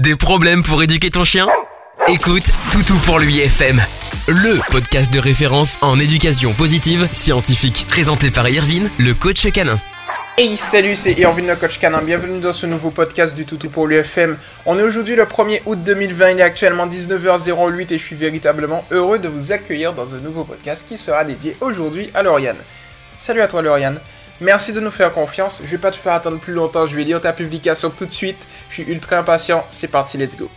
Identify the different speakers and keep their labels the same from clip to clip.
Speaker 1: Des problèmes pour éduquer ton chien? Écoute Toutou pour lui FM, le podcast de référence en éducation positive scientifique, présenté par Irvine, le coach canin.
Speaker 2: Hey salut, c'est Irvine le coach canin, bienvenue dans ce nouveau podcast du Toutou pour l'UFM. On est aujourd'hui le 1er août 2020, il est actuellement 19h08 et je suis véritablement heureux de vous accueillir dans un nouveau podcast qui sera dédié aujourd'hui à Lauriane. Salut à toi Lauriane, merci de nous faire confiance, je vais pas te faire attendre plus longtemps, je vais lire ta publication tout de suite, je suis ultra impatient, c'est parti, let's go.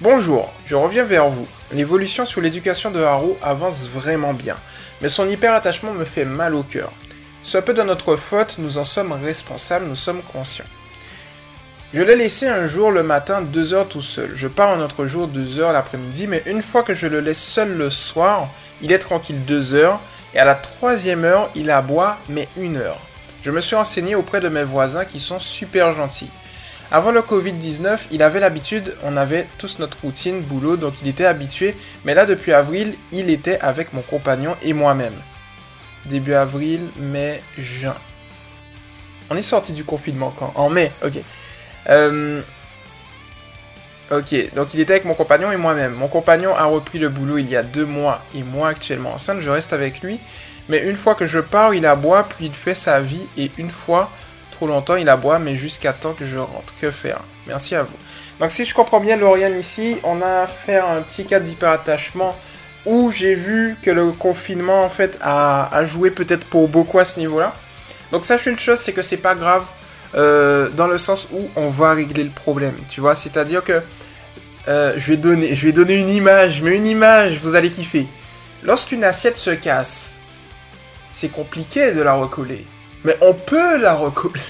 Speaker 2: Bonjour, je reviens vers vous. L'évolution sur l'éducation de Haru avance vraiment bien, mais son hyper-attachement me fait mal au cœur. Un peu de notre faute, nous en sommes responsables, nous sommes conscients. Je l'ai laissé un jour le matin deux heures tout seul. Je pars un autre jour deux heures l'après-midi, mais une fois que je le laisse seul le soir, il est tranquille deux heures, et à la troisième heure, il aboie, mais une heure. Je me suis renseigné auprès de mes voisins qui sont super gentils. Avant le Covid-19, il avait l'habitude, on avait tous notre routine, boulot, donc il était habitué, mais là depuis avril, il était avec mon compagnon et moi-même. Début avril, mai, juin. On est sorti du confinement quand? En mai, ok. Euh, Ok, donc il était avec mon compagnon et moi-même. Mon compagnon a repris le boulot il y a deux mois et moi actuellement enceinte, je reste avec lui. Mais une fois que je pars, il aboie, puis il fait sa vie et une fois trop longtemps, il aboie, mais jusqu'à temps que je rentre. Que faire? Merci à vous. Donc si je comprends bien Lauriane ici, on a fait un petit cas d'hyperattachement où j'ai vu que le confinement en fait a, joué peut-être pour beaucoup à ce niveau-là. Donc sache une chose, c'est que c'est pas grave euh, dans le sens où on va régler le problème. Tu vois, c'est-à-dire que euh, je vais donner, je vais donner une image, mais une image, vous allez kiffer. Lorsqu'une assiette se casse, c'est compliqué de la recoller, mais on peut la recoller.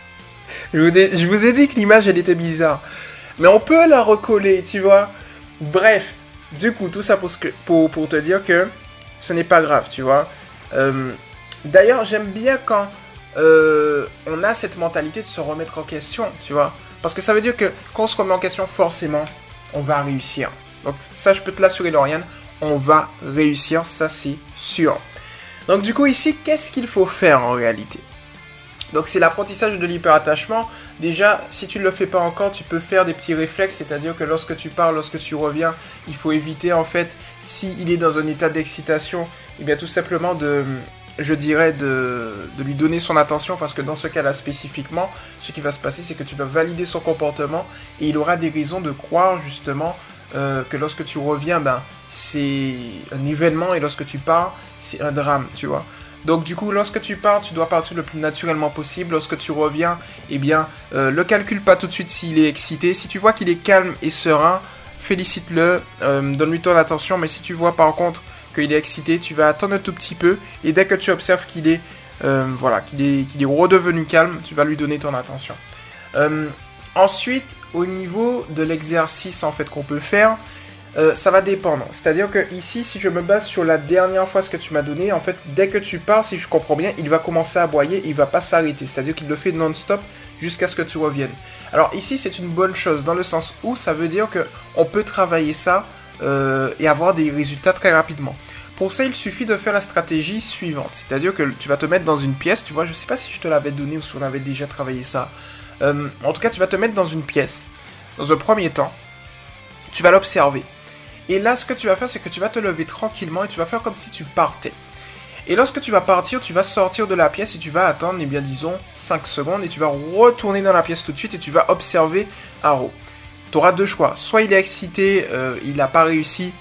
Speaker 2: je, vous ai dit que l'image elle était bizarre, mais on peut la recoller, tu vois. Bref, du coup, tout ça pour te dire que ce n'est pas grave, tu vois. Euh, d'ailleurs, j'aime bien quand euh, on a cette mentalité de se remettre en question, tu vois. Parce que ça veut dire que quand on se remet en question, forcément, on va réussir. Donc ça, je peux te l'assurer, Lauriane, on va réussir, ça c'est sûr. Donc du coup, ici, qu'est-ce qu'il faut faire en réalité? Donc c'est l'apprentissage de l'hyperattachement. Déjà, si tu ne le fais pas encore, tu peux faire des petits réflexes, c'est-à-dire que lorsque tu pars, lorsque tu reviens, il faut éviter en fait, s'il est dans un état d'excitation, et eh bien tout simplement de, je dirais, de, lui donner son attention parce que dans ce cas-là spécifiquement, ce qui va se passer, c'est que tu vas valider son comportement et il aura des raisons de croire justement euh, que lorsque tu reviens, ben, c'est un événement et lorsque tu pars, c'est un drame, tu vois. Donc du coup, lorsque tu pars, tu dois partir le plus naturellement possible. Lorsque tu reviens, eh bien, euh, le calcule pas tout de suite s'il est excité. Si tu vois qu'il est calme et serein, félicite-le, euh, donne-lui ton attention. Mais si tu vois par contre qu'il est excité, tu vas attendre un tout petit peu et dès que tu observes qu'il est, euh, voilà, qu'il est, est redevenu calme, tu vas lui donner ton attention. Euh, ensuite, au niveau de l'exercice en fait qu'on peut faire, euh, ça va dépendre. C'est-à-dire que ici, si je me base sur la dernière fois ce que tu m'as donné, en fait, dès que tu pars, si je comprends bien, il va commencer à aboyer, il va pas s'arrêter. C'est-à-dire qu'il le fait non-stop jusqu'à ce que tu reviennes. Alors ici, c'est une bonne chose dans le sens où ça veut dire que on peut travailler ça euh, et avoir des résultats très rapidement. Pour ça, il suffit de faire la stratégie suivante. C'est-à-dire que tu vas te mettre dans une pièce, tu vois, je sais pas si je te l'avais donné ou si on avait déjà travaillé ça. Euh, en tout cas, tu vas te mettre dans une pièce. Dans un premier temps, tu vas l'observer. Et là, ce que tu vas faire, c'est que tu vas te lever tranquillement et tu vas faire comme si tu partais. Et lorsque tu vas partir, tu vas sortir de la pièce et tu vas attendre, eh bien disons, 5 secondes et tu vas retourner dans la pièce tout de suite et tu vas observer Haro tu auras deux choix. Soit il est excité, euh, il n'a pas réussi,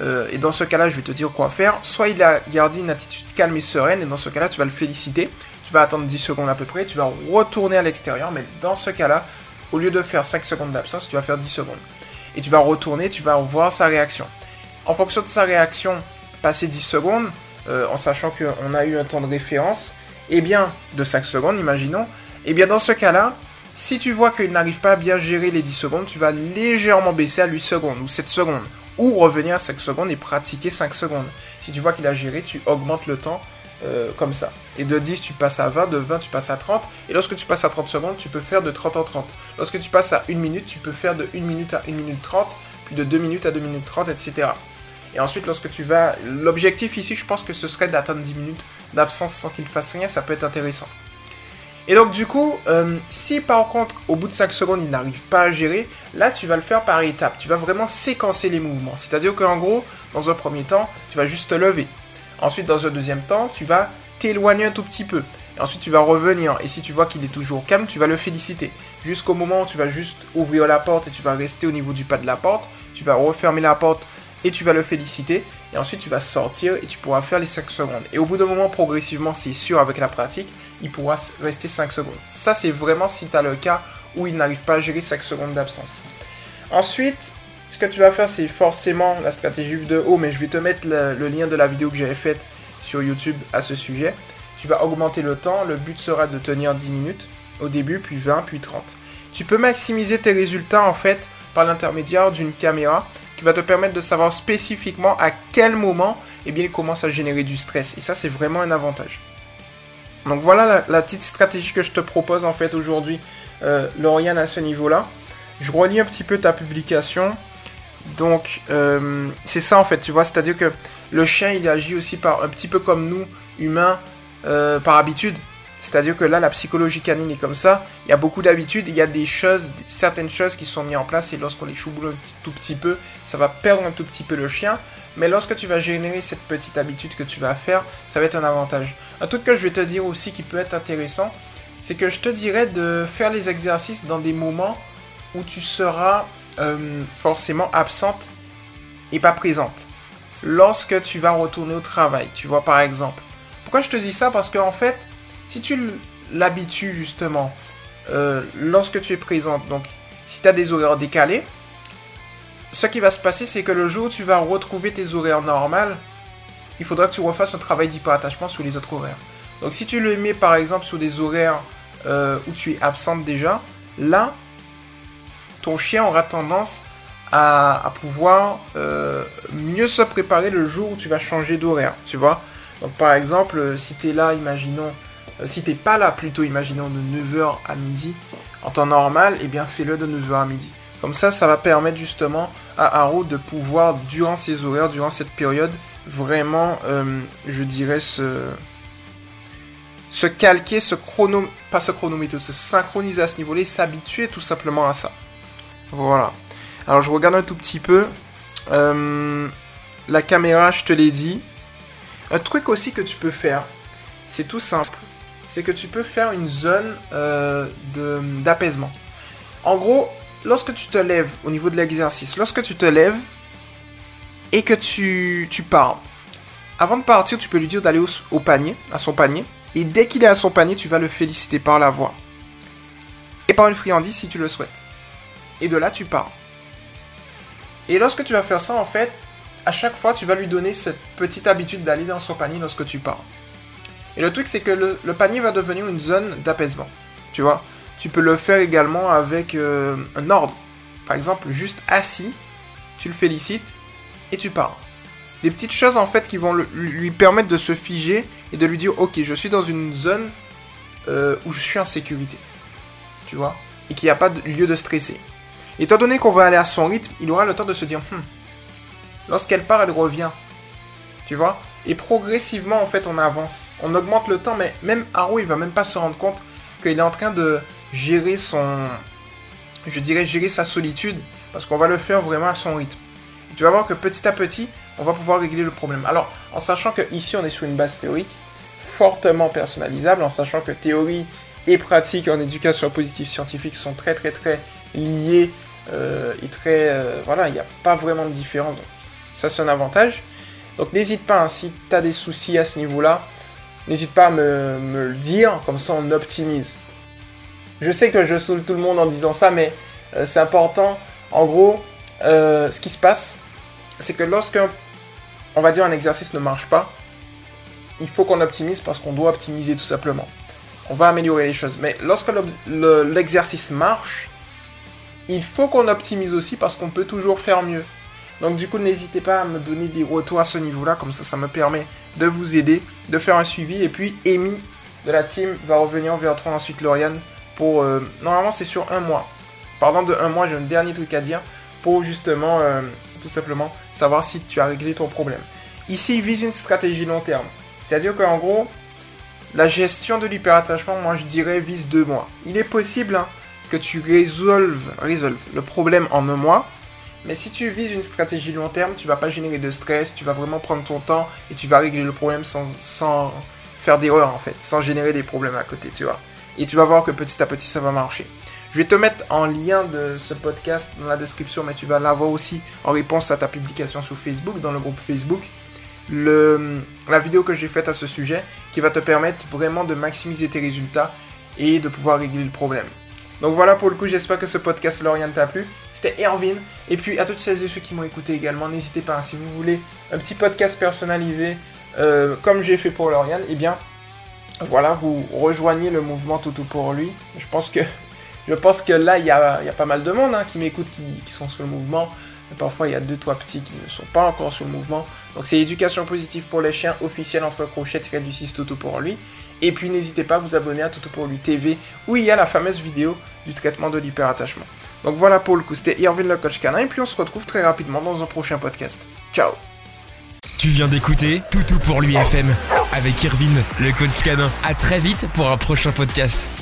Speaker 2: euh, et dans ce cas-là, je vais te dire quoi faire. Soit il a gardé une attitude calme et sereine, et dans ce cas-là, tu vas le féliciter. Tu vas attendre 10 secondes à peu près, tu vas retourner à l'extérieur, mais dans ce cas-là, au lieu de faire 5 secondes d'absence, tu vas faire 10 secondes. Et tu vas retourner, tu vas voir sa réaction. En fonction de sa réaction, passer 10 secondes, euh, en sachant qu'on a eu un temps de référence, eh bien, de 5 secondes, imaginons, et eh bien dans ce cas-là, si tu vois qu'il n'arrive pas à bien gérer les 10 secondes, tu vas légèrement baisser à 8 secondes ou 7 secondes. Ou revenir à 5 secondes et pratiquer 5 secondes. Si tu vois qu'il a géré, tu augmentes le temps euh, comme ça. Et de 10, tu passes à 20, de 20, tu passes à 30. Et lorsque tu passes à 30 secondes, tu peux faire de 30 en 30. Lorsque tu passes à 1 minute, tu peux faire de 1 minute à 1 minute 30, puis de 2 minutes à 2 minutes 30, etc. Et ensuite, lorsque tu vas... L'objectif ici, je pense que ce serait d'atteindre 10 minutes d'absence sans qu'il fasse rien, ça peut être intéressant. Et donc du coup, euh, si par contre au bout de 5 secondes il n'arrive pas à gérer, là tu vas le faire par étapes. Tu vas vraiment séquencer les mouvements. C'est-à-dire qu'en gros, dans un premier temps, tu vas juste te lever. Ensuite, dans un deuxième temps, tu vas t'éloigner un tout petit peu. Et ensuite, tu vas revenir. Et si tu vois qu'il est toujours calme, tu vas le féliciter. Jusqu'au moment où tu vas juste ouvrir la porte et tu vas rester au niveau du pas de la porte. Tu vas refermer la porte et tu vas le féliciter. Et ensuite, tu vas sortir et tu pourras faire les 5 secondes. Et au bout d'un moment, progressivement, c'est sûr, avec la pratique, il pourra rester 5 secondes. Ça, c'est vraiment si tu as le cas où il n'arrive pas à gérer 5 secondes d'absence. Ensuite, ce que tu vas faire, c'est forcément la stratégie de haut, mais je vais te mettre le, lien de la vidéo que j'avais faite sur YouTube à ce sujet. Tu vas augmenter le temps. Le but sera de tenir 10 minutes au début, puis 20, puis 30. Tu peux maximiser tes résultats en fait par l'intermédiaire d'une caméra qui va te permettre de savoir spécifiquement à quel moment eh bien, il commence à générer du stress. Et ça, c'est vraiment un avantage. Donc voilà la, petite stratégie que je te propose en fait aujourd'hui, euh, Lauriane, à ce niveau-là. Je relis un petit peu ta publication. Donc euh, c'est ça en fait, tu vois, c'est-à-dire que le chien il agit aussi par un petit peu comme nous, humains, euh, par habitude. C'est-à-dire que là, la psychologie canine est comme ça. Il y a beaucoup d'habitudes, il y a des choses, certaines choses qui sont mises en place et lorsqu'on les chouboule un tout petit peu, ça va perdre un tout petit peu le chien. Mais lorsque tu vas générer cette petite habitude que tu vas faire, ça va être un avantage. Un truc que je vais te dire aussi qui peut être intéressant, c'est que je te dirais de faire les exercices dans des moments où tu seras euh, forcément absente et pas présente. Lorsque tu vas retourner au travail, tu vois par exemple. Pourquoi je te dis ça? Parce qu'en fait, si tu l'habitues justement, euh, lorsque tu es présente, donc si tu as des horaires décalés, ce qui va se passer, c'est que le jour où tu vas retrouver tes horaires normales, il faudra que tu refasses un travail d'hyperattachement sur les autres horaires. Donc si tu le mets par exemple sur des horaires euh, où tu es absente déjà, là, ton chien aura tendance à, pouvoir euh, mieux se préparer le jour où tu vas changer d'horaire, tu vois. Donc par exemple, si tu es là, imaginons, si t'es pas là plutôt, imaginons de 9h à midi, en temps normal, eh bien fais-le de 9h à midi. Comme ça, ça va permettre justement à Haro de pouvoir, durant ses horaires, durant cette période, vraiment, euh, je dirais, se, se calquer, se chrono, pas se se synchroniser à ce niveau-là, s'habituer tout simplement à ça. Voilà. Alors je regarde un tout petit peu. Euh, la caméra, je te l'ai dit. Un truc aussi que tu peux faire, c'est tout simple c'est que tu peux faire une zone euh, d'apaisement. En gros, lorsque tu te lèves au niveau de l'exercice, lorsque tu te lèves et que tu, tu pars, avant de partir, tu peux lui dire d'aller au, panier, à son panier, et dès qu'il est à son panier, tu vas le féliciter par la voix. Et par une friandise si tu le souhaites. Et de là, tu pars. Et lorsque tu vas faire ça, en fait, à chaque fois, tu vas lui donner cette petite habitude d'aller dans son panier lorsque tu pars. Et le truc, c'est que le, panier va devenir une zone d'apaisement. Tu vois Tu peux le faire également avec euh, un ordre. Par exemple, juste assis, tu le félicites et tu pars. Des petites choses en fait qui vont lui permettre de se figer et de lui dire Ok, je suis dans une zone euh, où je suis en sécurité. Tu vois Et qu'il n'y a pas de lieu de stresser. Étant donné qu'on va aller à son rythme, il aura le temps de se dire hmm, Lorsqu'elle part, elle revient. Tu vois et progressivement, en fait, on avance. On augmente le temps, mais même Haro, il va même pas se rendre compte qu'il est en train de gérer son. Je dirais gérer sa solitude, parce qu'on va le faire vraiment à son rythme. tu vas voir que petit à petit, on va pouvoir régler le problème. Alors, en sachant que ici, on est sur une base théorique, fortement personnalisable, en sachant que théorie et pratique en éducation positive scientifique sont très très très liées euh. Euh, il n'y a pas vraiment de différence. Donc, ça, c'est un avantage. Donc n'hésite pas, hein, si tu as des soucis à ce niveau-là, n'hésite pas à me, le dire, comme ça on optimise. Je sais que je saoule tout le monde en disant ça, mais euh, c'est important. En gros, euh, ce qui se passe, c'est que lorsque, on va dire, un exercice ne marche pas, il faut qu'on optimise parce qu'on doit optimiser tout simplement. On va améliorer les choses. Mais lorsque l'exercice marche, il faut qu'on optimise aussi parce qu'on peut toujours faire mieux. Donc du coup, n'hésitez pas à me donner des retours à ce niveau-là, comme ça, ça me permet de vous aider, de faire un suivi. Et puis, Amy de la team va revenir vers toi ensuite, Lauriane, pour... Euh, normalement, c'est sur un mois. Pardon de un mois, j'ai un dernier truc à dire, pour justement, euh, tout simplement, savoir si tu as réglé ton problème. Ici, il vise une stratégie long terme. C'est-à-dire qu'en gros, la gestion de l'hyperattachement, moi je dirais, vise deux mois. Il est possible hein, que tu résolves, résolves le problème en un mois, mais si tu vises une stratégie long terme, tu vas pas générer de stress, tu vas vraiment prendre ton temps et tu vas régler le problème sans, faire d'erreur en fait, sans générer des problèmes à côté, tu vois. Et tu vas voir que petit à petit ça va marcher. Je vais te mettre en lien de ce podcast dans la description, mais tu vas l'avoir aussi en réponse à ta publication sur Facebook, dans le groupe Facebook. La vidéo que j'ai faite à ce sujet qui va te permettre vraiment de maximiser tes résultats et de pouvoir régler le problème. Donc voilà pour le coup, j'espère que ce podcast Lorian t'a plu. C'était Erwin. Et puis à toutes celles et ceux qui m'ont écouté également, n'hésitez pas, si vous voulez un petit podcast personnalisé, euh, comme j'ai fait pour Lorian, eh bien voilà, vous rejoignez le mouvement Toutou pour lui. Je pense que, là, il y a, y a, pas mal de monde hein, qui m'écoute, qui, qui, sont sur le mouvement. Parfois, il y a deux, trois petits qui ne sont pas encore sur le mouvement. Donc, c'est éducation positive pour les chiens officiel entre crochets du 6 Toutou pour lui. Et puis, n'hésitez pas à vous abonner à Toutou pour lui TV, où il y a la fameuse vidéo du traitement de l'hyperattachement. Donc, voilà pour le coup. C'était Irvin le coach canin. Et puis, on se retrouve très rapidement dans un prochain podcast. Ciao
Speaker 1: tu viens d'écouter Toutou pour lui FM avec Irvine, le coach canin. À très vite pour un prochain podcast.